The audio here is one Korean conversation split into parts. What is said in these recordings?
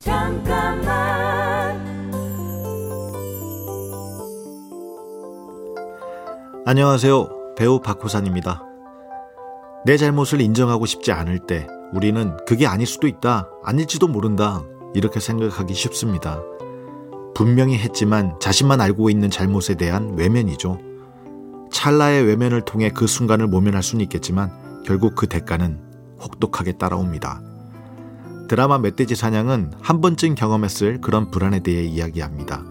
잠깐만 안녕하세요. 배우 박호산입니다. 내 잘못을 인정하고 싶지 않을 때 우리는 그게 아닐 수도 있다, 아닐지도 모른다, 이렇게 생각하기 쉽습니다. 분명히 했지만 자신만 알고 있는 잘못에 대한 외면이죠. 찰나의 외면을 통해 그 순간을 모면할 수는 있겠지만 결국 그 대가는 혹독하게 따라옵니다. 드라마 멧돼지 사냥은 한 번쯤 경험했을 그런 불안에 대해 이야기합니다.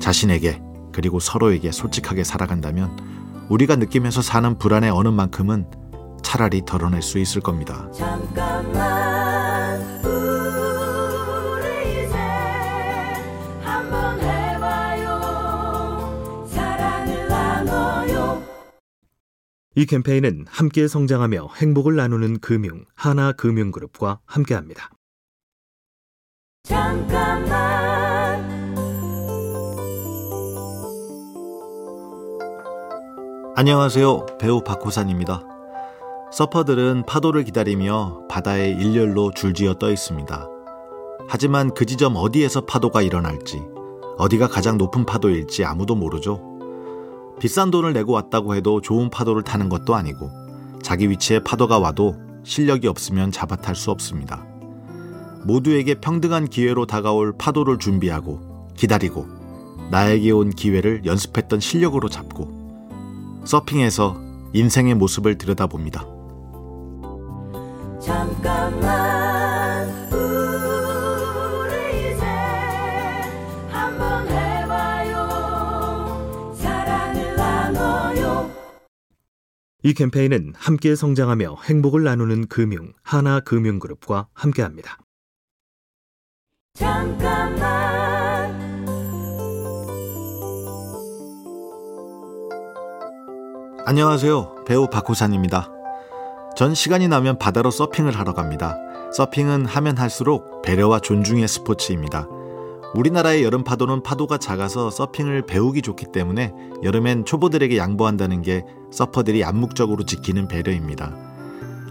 자신에게 그리고 서로에게 솔직하게 살아간다면 우리가 느끼면서 사는 불안의 어느 만큼은 차라리 덜어낼 수 있을 겁니다. 잠깐만 우리 이제 한번 해봐요 사랑을 나눠요 이 캠페인은 함께 성장하며 행복을 나누는 금융 하나금융그룹과 함께합니다. 잠깐만 안녕하세요. 배우 박호산입니다. 서퍼들은 파도를 기다리며 바다의 일렬로 줄지어 떠 있습니다. 하지만 그 지점 어디에서 파도가 일어날지, 어디가 가장 높은 파도일지 아무도 모르죠. 비싼 돈을 내고 왔다고 해도 좋은 파도를 타는 것도 아니고, 자기 위치에 파도가 와도 실력이 없으면 잡아탈 수 없습니다. 모두에게 평등한 기회로 다가올 파도를 준비하고, 기다리고, 나에게 온 기회를 연습했던 실력으로 잡고, 서핑에서 인생의 모습을 들여다봅니다. 잠깐만 우리 이제 한번 해봐요 사랑을 나눠요 이 캠페인은 함께 성장하며 행복을 나누는 금융 하나금융그룹과 함께합니다. 잠깐만 안녕하세요. 배우 박호산입니다. 전 시간이 나면 바다로 서핑을 하러 갑니다. 서핑은 하면 할수록 배려와 존중의 스포츠입니다. 우리나라의 여름 파도는 파도가 작아서 서핑을 배우기 좋기 때문에 여름엔 초보들에게 양보한다는 게 서퍼들이 암묵적으로 지키는 배려입니다.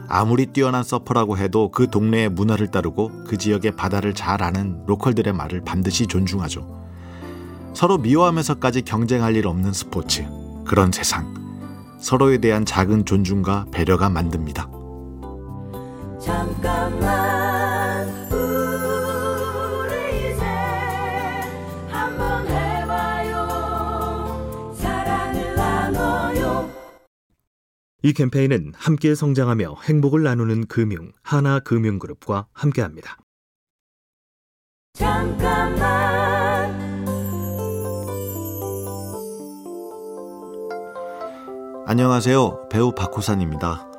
아무리 뛰어난 서퍼라고 해도 그 동네의 문화를 따르고 그 지역의 바다를 잘 아는 로컬들의 말을 반드시 존중하죠. 서로 미워하면서까지 경쟁할 일 없는 스포츠. 그런 세상. 서로에 대한 작은 존중과 배려가 만듭니다. 잠깐만 이 캠페인은 함께 성장하며 행복을 나누는 금융 하나금융그룹과 함께합니다. 잠깐만 안녕하세요. 배우 박호산입니다.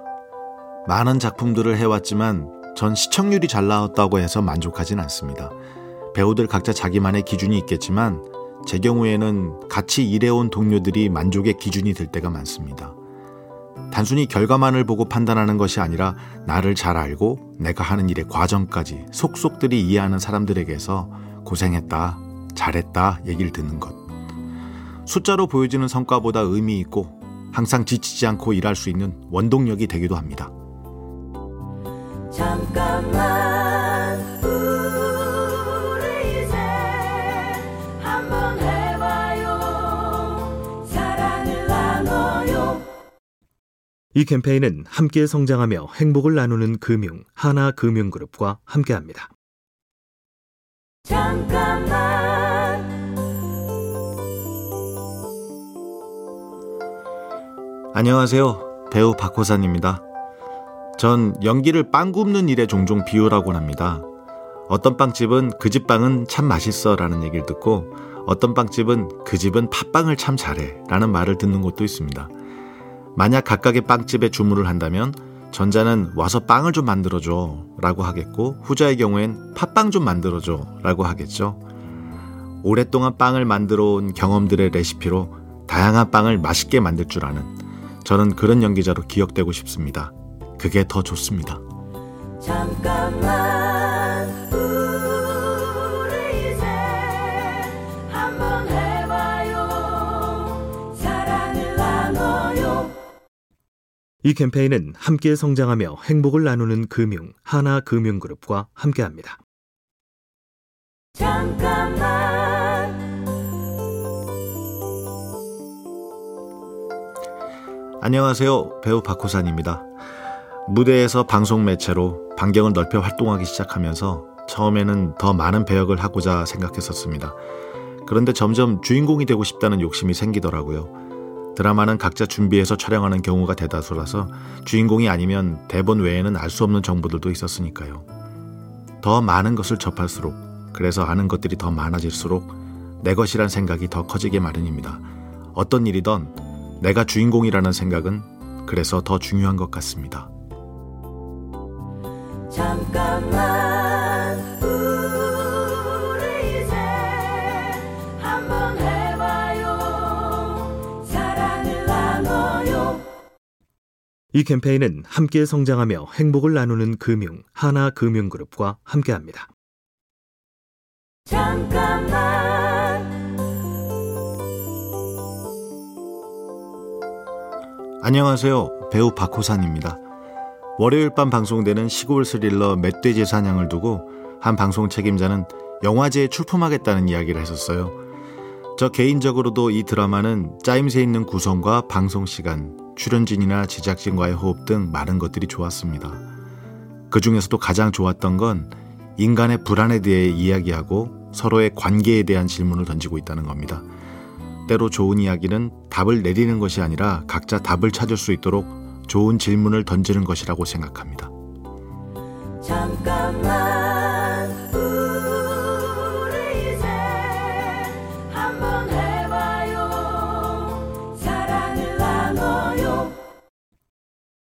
많은 작품들을 해왔지만 전 시청률이 잘 나왔다고 해서 만족하진 않습니다. 배우들 각자 자기만의 기준이 있겠지만 제 경우에는 같이 일해온 동료들이 만족의 기준이 될 때가 많습니다. 단순히 결과만을 보고 판단하는 것이 아니라 나를 잘 알고 내가 하는 일의 과정까지 속속들이 이해하는 사람들에게서 고생했다, 잘했다 얘기를 듣는 것. 숫자로 보여지는 성과보다 의미 있고 항상 지치지 않고 일할 수 있는 원동력이 되기도 합니다. 잠깐만 이 캠페인은 함께 성장하며 행복을 나누는 금융 하나금융그룹과 함께합니다. 잠깐만 안녕하세요. 배우 박호산입니다. 전 연기를 빵 굽는 일에 종종 비유라곤 합니다. 어떤 빵집은 그 집 빵은 참 맛있어 라는 얘기를 듣고 어떤 빵집은 그 집은 팥빵을 참 잘해 라는 말을 듣는 곳도 있습니다. 만약 각각의 빵집에 주문을 한다면 전자는 와서 빵을 좀 만들어줘 라고 하겠고 후자의 경우엔 팥빵 좀 만들어줘 라고 하겠죠. 오랫동안 빵을 만들어 온 경험들의 레시피로 다양한 빵을 맛있게 만들 줄 아는 저는 그런 연기자로 기억되고 싶습니다. 그게 더 좋습니다. 잠깐만 이 캠페인은 함께 성장하며 행복을 나누는 금융 하나금융그룹과 함께합니다. 잠깐만. 안녕하세요. 배우 박호산입니다. 무대에서 방송 매체로 반경을 넓혀 활동하기 시작하면서 처음에는 더 많은 배역을 하고자 생각했었습니다. 그런데 점점 주인공이 되고 싶다는 욕심이 생기더라고요. 드라마는 각자 준비해서 촬영하는 경우가 대다수라서 주인공이 아니면 대본 외에는 알 수 없는 정보들도 있었으니까요. 더 많은 것을 접할수록 그래서 아는 것들이 더 많아질수록 내 것이란 생각이 더 커지게 마련입니다. 어떤 일이든 내가 주인공이라는 생각은 그래서 더 중요한 것 같습니다. 잠깐만 이 캠페인은 함께 성장하며 행복을 나누는 금융 하나금융그룹과 함께합니다. 잠깐만 안녕하세요. 배우 박호산입니다. 월요일 밤 방송되는 시골 스릴러 멧돼지 사냥을 두고 한 방송 책임자는 영화제에 출품하겠다는 이야기를 했었어요. 저 개인적으로도 이 드라마는 짜임새 있는 구성과 방송 시간, 출연진이나 제작진과의 호흡 등 많은 것들이 좋았습니다. 그 중에서도 가장 좋았던 건 인간의 불안에 대해 이야기하고 서로의 관계에 대한 질문을 던지고 있다는 겁니다. 때로 좋은 이야기는 답을 내리는 것이 아니라 각자 답을 찾을 수 있도록 좋은 질문을 던지는 것이라고 생각합니다. 잠깐만